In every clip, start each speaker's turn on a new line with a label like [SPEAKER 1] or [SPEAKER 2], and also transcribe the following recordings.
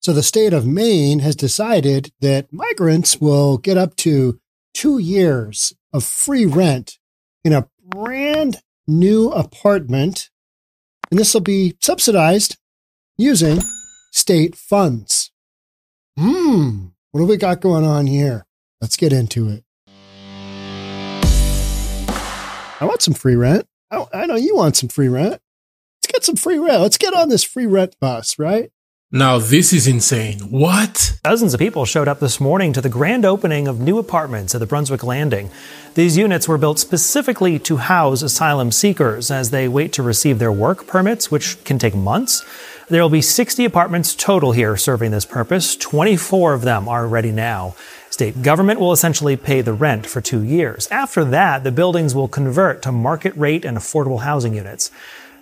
[SPEAKER 1] So the state of Maine has decided that migrants will get up to two years of free rent in a brand new apartment. And this will be subsidized using state funds. Hmm. What do we got going on here? Let's get into it. I want some free rent. I, I know you want some free rent. Let's get some free rent. Let's get on this free rent bus, right?
[SPEAKER 2] Now this is insane. What?
[SPEAKER 3] Dozens of people showed up this morning to the grand opening of new apartments at the Brunswick Landing. These units were built specifically to house asylum seekers as they wait to receive their work permits, which can take months. There will be 60 apartments total here serving this purpose. 24 of them are ready now. State government will essentially pay the rent for two years. After that, the buildings will convert to market rate and affordable housing units.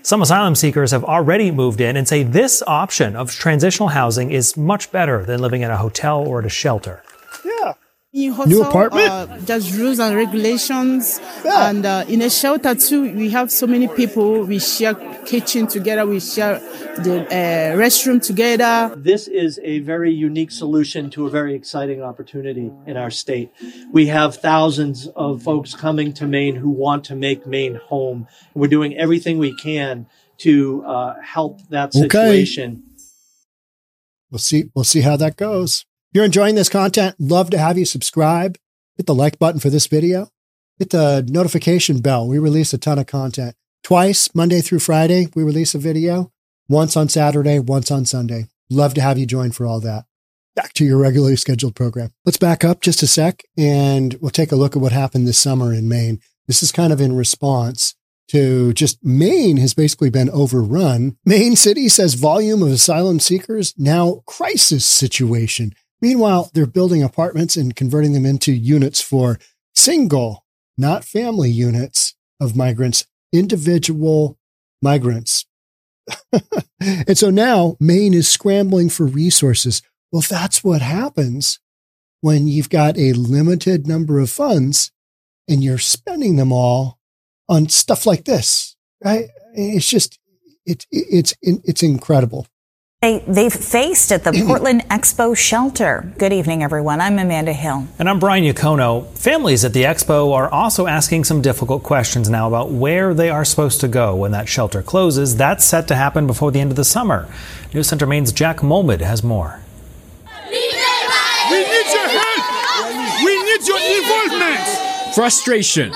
[SPEAKER 3] Some asylum seekers have already moved in and say this option of transitional housing is much better than living in a hotel or at a shelter.
[SPEAKER 1] Yeah.
[SPEAKER 4] In hotel,
[SPEAKER 1] New apartment?
[SPEAKER 4] Uh, there's rules and regulations,
[SPEAKER 1] Yeah.
[SPEAKER 4] and uh, in a shelter too, we have so many people. We share kitchen together. We share the uh, restroom together.
[SPEAKER 5] This is a very unique solution to a very exciting opportunity in our state. We have thousands of folks coming to Maine who want to make Maine home. We're doing everything we can to uh, help that situation.
[SPEAKER 1] Okay.
[SPEAKER 5] situation.
[SPEAKER 1] We'll see. We'll see how that goes. You're enjoying this content, love to have you subscribe. Hit the like button for this video. Hit the notification bell. We release a ton of content. Twice, Monday through Friday, we release a video. Once on Saturday, once on Sunday. Love to have you join for all that. Back to your regularly scheduled program. Let's back up just a sec and we'll take a look at what happened this summer in Maine. This is kind of in response to just Maine has basically been overrun. Maine City says volume of asylum seekers now crisis situation. Meanwhile, they're building apartments and converting them into units for single, not family units of migrants, individual migrants. and so now Maine is scrambling for resources. Well, that's what happens when you've got a limited number of funds and you're spending them all on stuff like this, right? It's just, it, it's, it's incredible.
[SPEAKER 6] They, they've faced at the Portland Expo shelter. Good evening, everyone. I'm Amanda Hill.
[SPEAKER 3] And I'm Brian Yacono. Families at the expo are also asking some difficult questions now about where they are supposed to go when that shelter closes. That's set to happen before the end of the summer. News Center Maine's Jack Molmud has more.
[SPEAKER 7] We need your help. We need your involvement.
[SPEAKER 8] Frustration.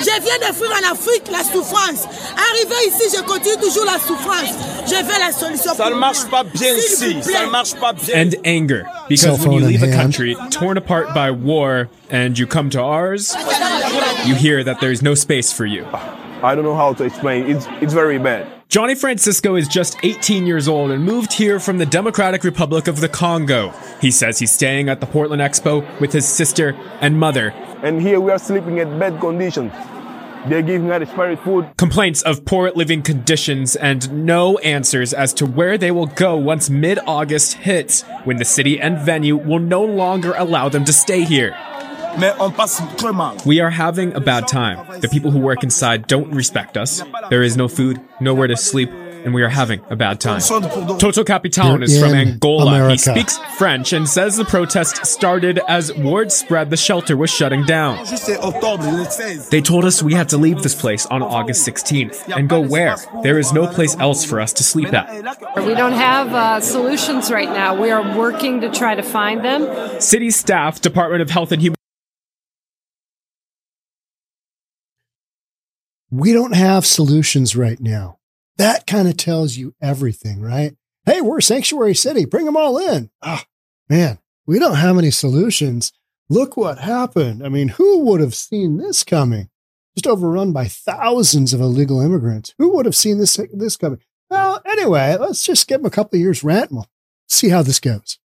[SPEAKER 9] Je viens de fuir en Afrique la souffrance. Arrivé ici, je continue toujours la souffrance. Je veux la solution.
[SPEAKER 7] Ça ne marche
[SPEAKER 9] moi.
[SPEAKER 7] pas bien ici. Ça ne marche pas bien.
[SPEAKER 8] And anger. Because when you leave a
[SPEAKER 1] hand.
[SPEAKER 8] country torn apart by war and you come to ours, you hear that there's no space for you.
[SPEAKER 10] I don't know how to explain. It's it's very bad.
[SPEAKER 8] Johnny Francisco is just 18 years old and moved here from the Democratic Republic of the Congo. He says he's staying at the Portland Expo with his sister and mother.
[SPEAKER 10] And here we are sleeping at bad conditions. They're giving us expired food.
[SPEAKER 8] Complaints of poor living conditions and no answers as to where they will go once mid August hits, when the city and venue will no longer allow them to stay here.
[SPEAKER 7] Mais on passe très mal.
[SPEAKER 8] We are having a bad time. The people who work inside don't respect us. There is no food, nowhere to sleep, and we are having a bad time. Toto Capitan is from Angola.
[SPEAKER 1] America.
[SPEAKER 8] He speaks French and says the protest started as word spread the shelter was shutting down.
[SPEAKER 7] Juste octobre, le 16.
[SPEAKER 8] They told us we had to leave this place on August 16th. And go where? There is no place else for us to sleep at.
[SPEAKER 11] We don't have uh, solutions right now. We are working to try to find them.
[SPEAKER 8] City staff, Department of Health and Human
[SPEAKER 1] we don't have solutions right now. That kind of tells you everything, right? Hey, we're sanctuary city. Bring them all in. Ah, man, we don't have any solutions. Look what happened. I mean, who would have seen this coming? Just overrun by thousands of illegal immigrants. Who would have seen this, this coming? Well, anyway, let's just give them a couple of years rent and we'll see how this goes.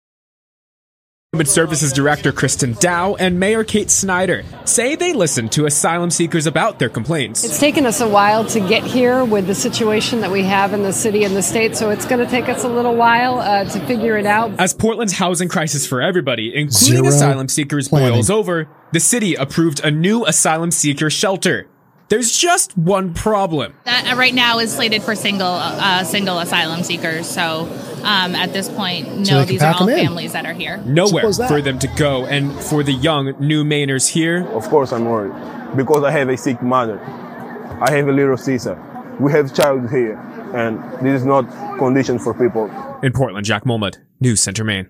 [SPEAKER 8] Services Director Kristen Dow and Mayor Kate Snyder say they listened to asylum seekers about their complaints.
[SPEAKER 11] It's taken us a while to get here with the situation that we have in the city and the state, so it's going to take us a little while uh, to figure it out.
[SPEAKER 8] As Portland's housing crisis for everybody, including
[SPEAKER 1] Zero
[SPEAKER 8] asylum seekers,
[SPEAKER 1] planning.
[SPEAKER 8] boils over, the city approved a new asylum seeker shelter. There's just one problem.
[SPEAKER 12] That uh, right now is slated for single uh, single asylum seekers. So um, at this point, no,
[SPEAKER 8] they can
[SPEAKER 12] these are
[SPEAKER 8] all
[SPEAKER 12] all
[SPEAKER 8] 'em in.
[SPEAKER 12] families that are here.
[SPEAKER 8] Nowhere for them to go. And for the young new Mainers here,
[SPEAKER 10] Of course, I'm worried because I have a sick mother. I have a little Caesar. We have child here, and this is not condition for people.
[SPEAKER 8] in Portland, Jack Molmud, News Center, Maine.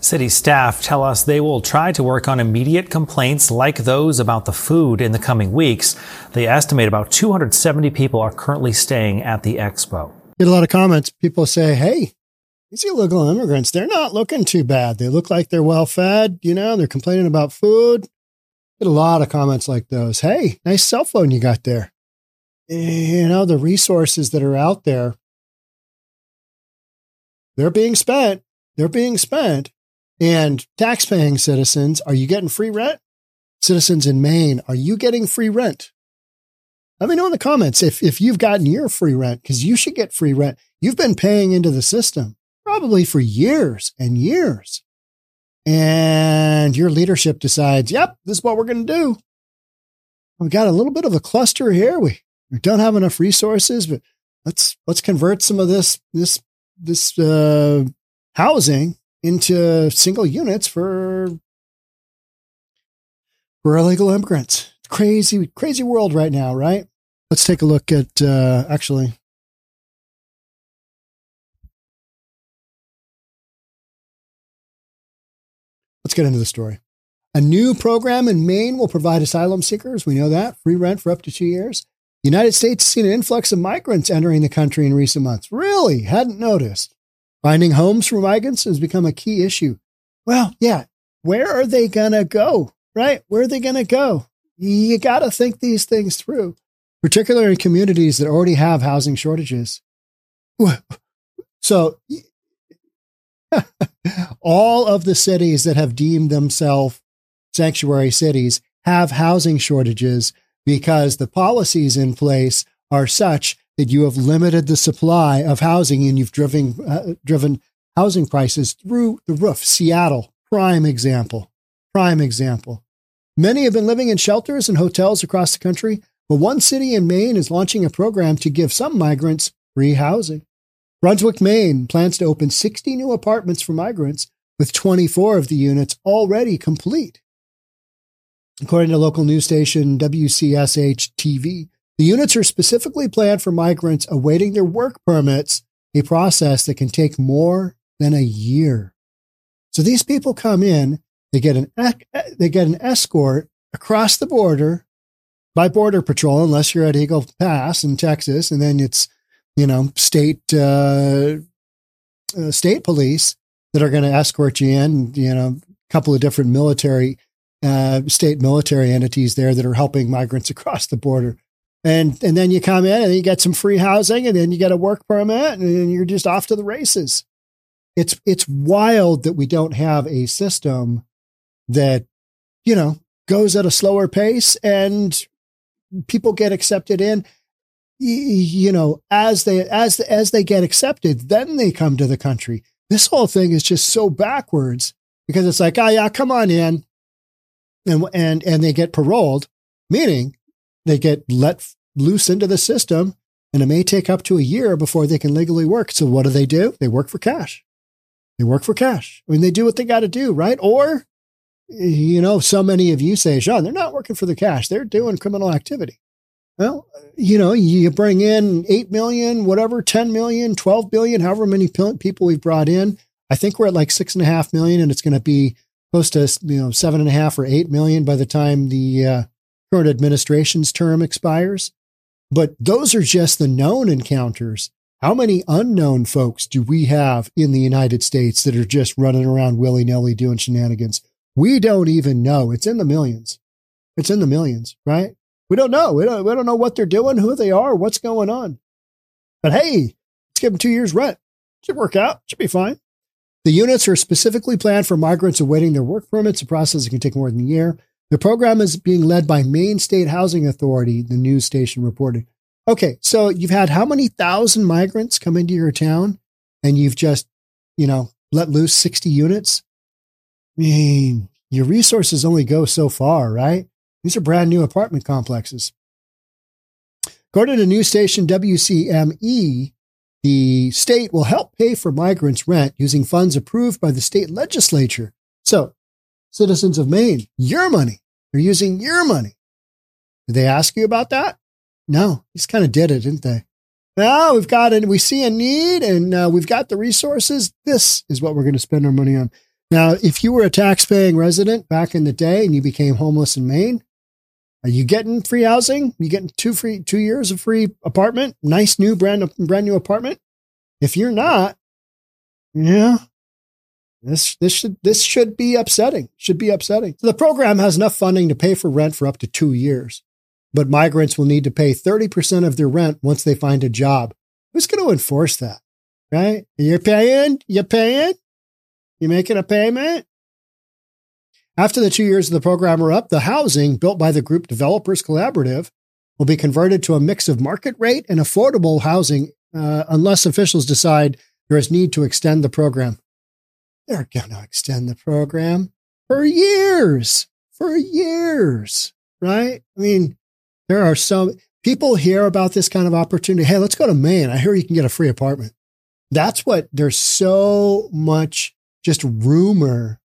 [SPEAKER 3] City staff tell us they will try to work on immediate complaints like those about the food in the coming weeks. They estimate about 270 people are currently staying at the expo.
[SPEAKER 1] Get a lot of comments. People say, hey, these illegal immigrants, they're not looking too bad. They look like they're well fed. You know, they're complaining about food. Get a lot of comments like those. Hey, nice cell phone you got there. You know, the resources that are out there, they're being spent. They're being spent. And tax-paying citizens, are you getting free rent? Citizens in Maine, are you getting free rent? Let me know in the comments if, if you've gotten your free rent, because you should get free rent. You've been paying into the system probably for years and years. And your leadership decides, yep, this is what we're going to do. We've got a little bit of a cluster here. We, we don't have enough resources, but let's, let's convert some of this, this, this, uh, housing into single units for, for illegal immigrants. Crazy, crazy world right now, right? Let's take a look at, uh, actually, let's get into the story. A new program in Maine will provide asylum seekers, we know that, free rent for up to two years. The United States has seen an influx of migrants entering the country in recent months. Really? Hadn't noticed. Finding homes for migrants has become a key issue. Well, yeah. Where are they going to go? Right? Where are they going to go? You got to think these things through, particularly in communities that already have housing shortages. So, all of the cities that have deemed themselves sanctuary cities have housing shortages because the policies in place are such that you have limited the supply of housing and you've driven uh, driven housing prices through the roof. Seattle, prime example. Prime example. Many have been living in shelters and hotels across the country, but one city in Maine is launching a program to give some migrants free housing. Brunswick, Maine plans to open 60 new apartments for migrants, with 24 of the units already complete. According to local news station WCSH TV, the units are specifically planned for migrants awaiting their work permits, a process that can take more than a year. So these people come in, they get an they get an escort across the border by border patrol, unless you're at Eagle Pass in Texas, and then it's you know state uh, uh, state police that are going to escort you in. You know, a couple of different military uh, state military entities there that are helping migrants across the border. And and then you come in and you get some free housing and then you get a work permit and you're just off to the races. It's it's wild that we don't have a system that you know goes at a slower pace and people get accepted in. You know as they as as they get accepted then they come to the country. This whole thing is just so backwards because it's like oh yeah come on in. And and and they get paroled meaning they get let loose into the system and it may take up to a year before they can legally work. So what do they do? They work for cash. They work for cash. I mean they do what they got to do right? Or you know so many of you say sean they're not working for the cash. They're doing criminal activity. Well you know you bring in 8 million whatever 10 million 12 billion however many people we've brought in. I think we're at like six and a half million and it's going to be close to you know seven and a half or eight million by the time the uh, current administration's term expires but those are just the known encounters how many unknown folks do we have in the united states that are just running around willy-nilly doing shenanigans we don't even know it's in the millions it's in the millions right we don't know. We don't, we don't know what they're doing, who they are, what's going on. But hey, let's give them two years rent. Should work out. Should be fine. The units are specifically planned for migrants awaiting their work permits, a process that can take more than a year. The program is being led by Maine State Housing Authority, the news station reported. Okay, so you've had how many thousand migrants come into your town and you've just, you know, let loose 60 units? I mean, your resources only go so far, right? These are brand new apartment complexes. According to news station WCME, the state will help pay for migrants' rent using funds approved by the state legislature. So, citizens of Maine, your money. They're using your money. Did they ask you about that? No, just kind of did it, didn't they? Now we've got it. We see a need and uh, we've got the resources. This is what we're going to spend our money on. Now, if you were a tax-paying resident back in the day and you became homeless in Maine, are you getting free housing? You getting two free two years of free apartment? Nice new brand brand new apartment? If you're not, yeah, this this should this should be upsetting. Should be upsetting. So the program has enough funding to pay for rent for up to two years, but migrants will need to pay thirty percent of their rent once they find a job. Who's going to enforce that? Right? You're paying. You're paying. You're making a payment? After the two years of the program are up, the housing built by the group Developers Collaborative will be converted to a mix of market rate and affordable housing uh, unless officials decide there is need to extend the program. They're going to extend the program for years, for years, right? I mean, there are some people hear about this kind of opportunity. Hey, let's go to Maine. I hear you can get a free apartment. That's what there's so much just rumor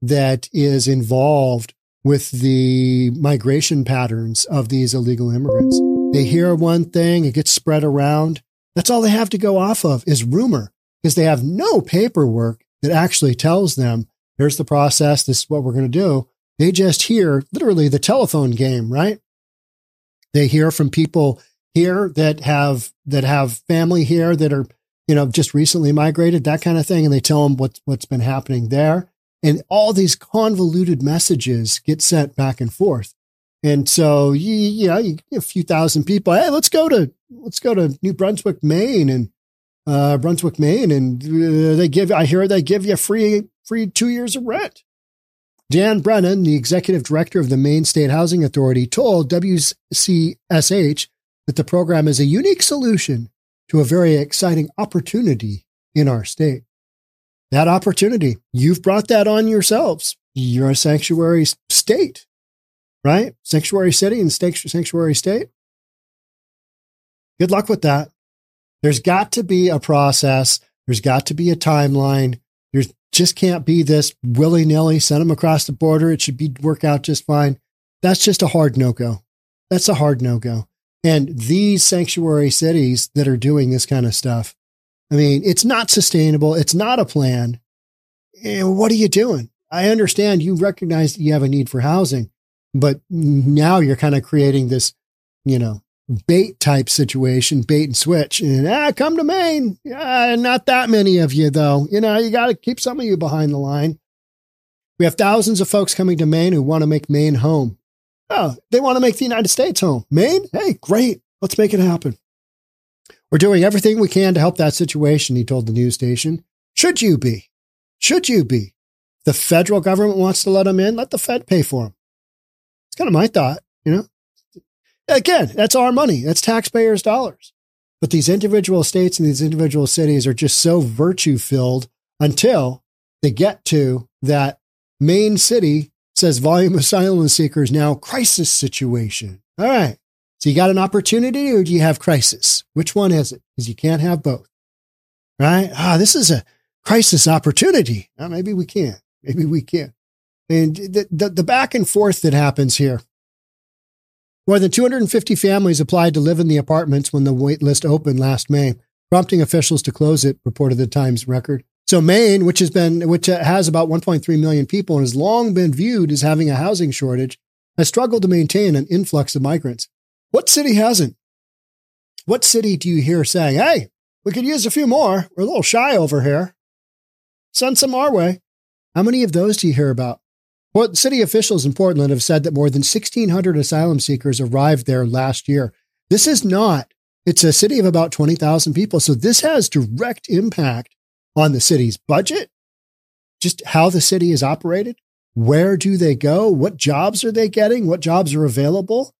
[SPEAKER 1] that is involved with the migration patterns of these illegal immigrants. They hear one thing, it gets spread around. That's all they have to go off of is rumor because they have no paperwork that actually tells them, here's the process. This is what we're going to do. They just hear literally the telephone game, right? They hear from people here that have, that have family here that are, you know, just recently migrated, that kind of thing. And they tell them what's, what's been happening there. And all these convoluted messages get sent back and forth. And so, you, you know, you, a few thousand people, hey, let's go to, let's go to New Brunswick, Maine and, uh, Brunswick, Maine. And uh, they give, I hear they give you free, free two years of rent. Dan Brennan, the executive director of the Maine State Housing Authority, told WCSH that the program is a unique solution to a very exciting opportunity in our state that opportunity. You've brought that on yourselves. You're a sanctuary state, right? Sanctuary city and sanctuary state. Good luck with that. There's got to be a process. There's got to be a timeline. There's just can't be this willy nilly send them across the border. It should be work out just fine. That's just a hard no go. That's a hard no go. And these sanctuary cities that are doing this kind of stuff, I mean, it's not sustainable. It's not a plan. And what are you doing? I understand you recognize that you have a need for housing, but now you're kind of creating this, you know, bait type situation, bait and switch. And ah, come to Maine. Ah, not that many of you though. You know, you got to keep some of you behind the line. We have thousands of folks coming to Maine who want to make Maine home. Oh, they want to make the United States home. Maine? Hey, great. Let's make it happen. We're doing everything we can to help that situation, he told the news station. Should you be? Should you be? The federal government wants to let them in, let the Fed pay for them. It's kind of my thought? Again, that's our money. That's taxpayers' dollars. But these individual states and these individual cities are just so virtue filled until they get to that Maine city says volume of asylum seekers now crisis situation. All right. So you got an opportunity or do you have crisis? Which one is it? Because you can't have both. Right? Ah, this is a crisis opportunity. Well, maybe we can. Maybe we can. And the, the, the back and forth that happens here. More than 250 families applied to live in the apartments when the wait list opened last May, prompting officials to close it, reported the Times record. So Maine, which has been, which has about 1.3 million people and has long been viewed as having a housing shortage, has struggled to maintain an influx of migrants. What city hasn't? What city do you hear saying, hey, we could use a few more. We're a little shy over here. Send some our way. How many of those do you hear about? Well, city officials in Portland have said that more than 1,600 asylum seekers arrived there last year. This is not, it's a city of about 20,000 people. So this has direct impact on the city's budget, just how the city is operated. Where do they go? What jobs are they getting? What jobs are available?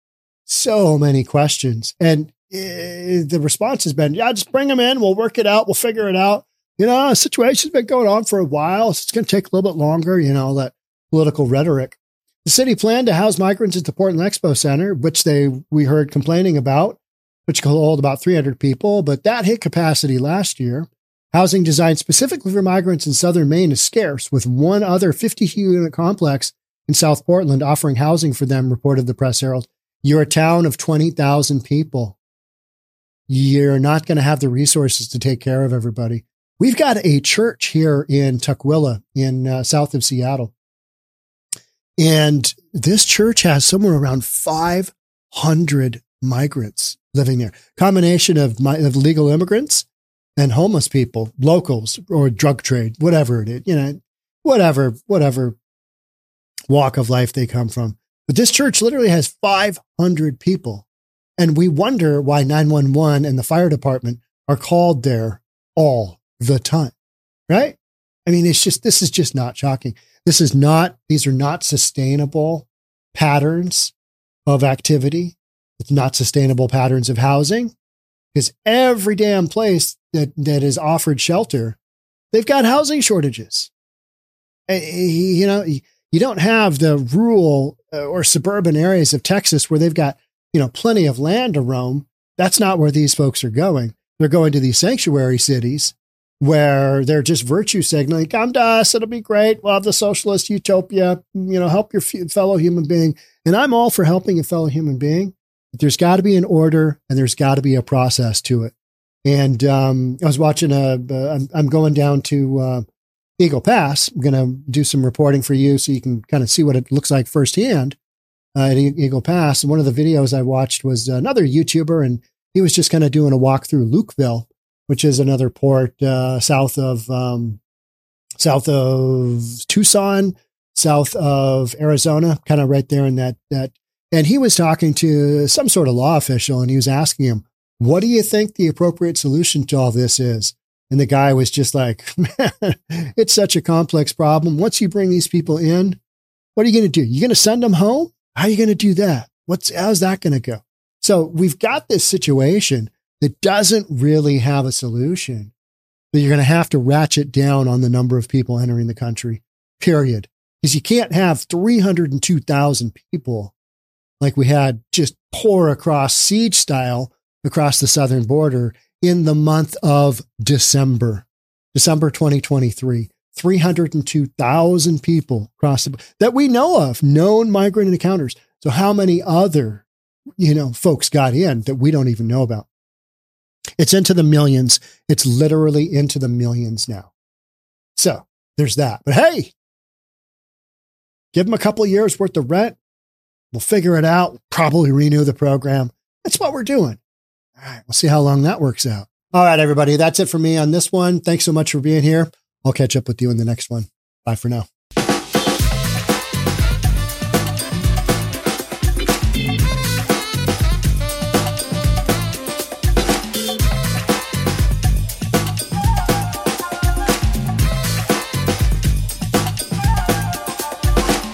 [SPEAKER 1] so many questions. And uh, the response has been, yeah, just bring them in. We'll work it out. We'll figure it out. You know, the situation's been going on for a while. So it's going to take a little bit longer, you know, that political rhetoric. The city planned to house migrants at the Portland Expo Center, which they we heard complaining about. which can hold about 300 people, but that hit capacity last year. Housing designed specifically for migrants in southern Maine is scarce, with one other 50 unit complex in South Portland offering housing for them, reported the Press Herald. You're a town of 20,000 people. You're not going to have the resources to take care of everybody. We've got a church here in Tukwila in uh, south of Seattle. And this church has somewhere around 500 migrants living there. Combination of, of legal immigrants and homeless people, locals or drug trade, whatever it is, you know, whatever, whatever walk of life they come from. But this church literally has 500 people. And we wonder why 911 and the fire department are called there all the time, right? I mean, it's just, this is just not shocking. This is not, these are not sustainable patterns of activity. It's not sustainable patterns of housing because every damn place that, that is offered shelter, they've got housing shortages. You know, you don't have the rural uh, or suburban areas of Texas where they've got, you know, plenty of land to roam. That's not where these folks are going. They're going to these sanctuary cities where they're just virtue signaling, come to us, it'll be great. We'll have the socialist utopia, you know, help your fellow human being. And I'm all for helping a fellow human being. But there's got to be an order and there's got to be a process to it. And um, I was watching a, uh, I'm, I'm going down to uh, Eagle Pass. I'm going to do some reporting for you so you can kind of see what it looks like firsthand uh, at Eagle Pass. And one of the videos I watched was another YouTuber, and he was just kind of doing a walk through Lukeville which is another port uh, south of um, south of Tucson, south of Arizona, kind of right there in that that. And he was talking to some sort of law official, and he was asking him, "What do you think the appropriate solution to all this is?" And the guy was just like, "Man, it's such a complex problem. Once you bring these people in, what are you going to do? You're going to send them home? How are you going to do that? What's how's that going to go?" So we've got this situation that doesn't really have a solution, that you're going to have to ratchet down on the number of people entering the country, period. Because you can't have 302,000 people like we had just pour across siege style across the southern border in the month of December, December 2023. 302,000 people across the that we know of, known migrant encounters. So how many other, you know, folks got in that we don't even know about? It's into the millions. It's literally into the millions now. So there's that. But hey, give them a couple years worth of rent. We'll figure it out. Probably renew the program. That's what we're doing. All right. We'll see how long that works out. All right, everybody. That's it for me on this one. Thanks so much for being here. I'll catch up with you in the next one. Bye for now.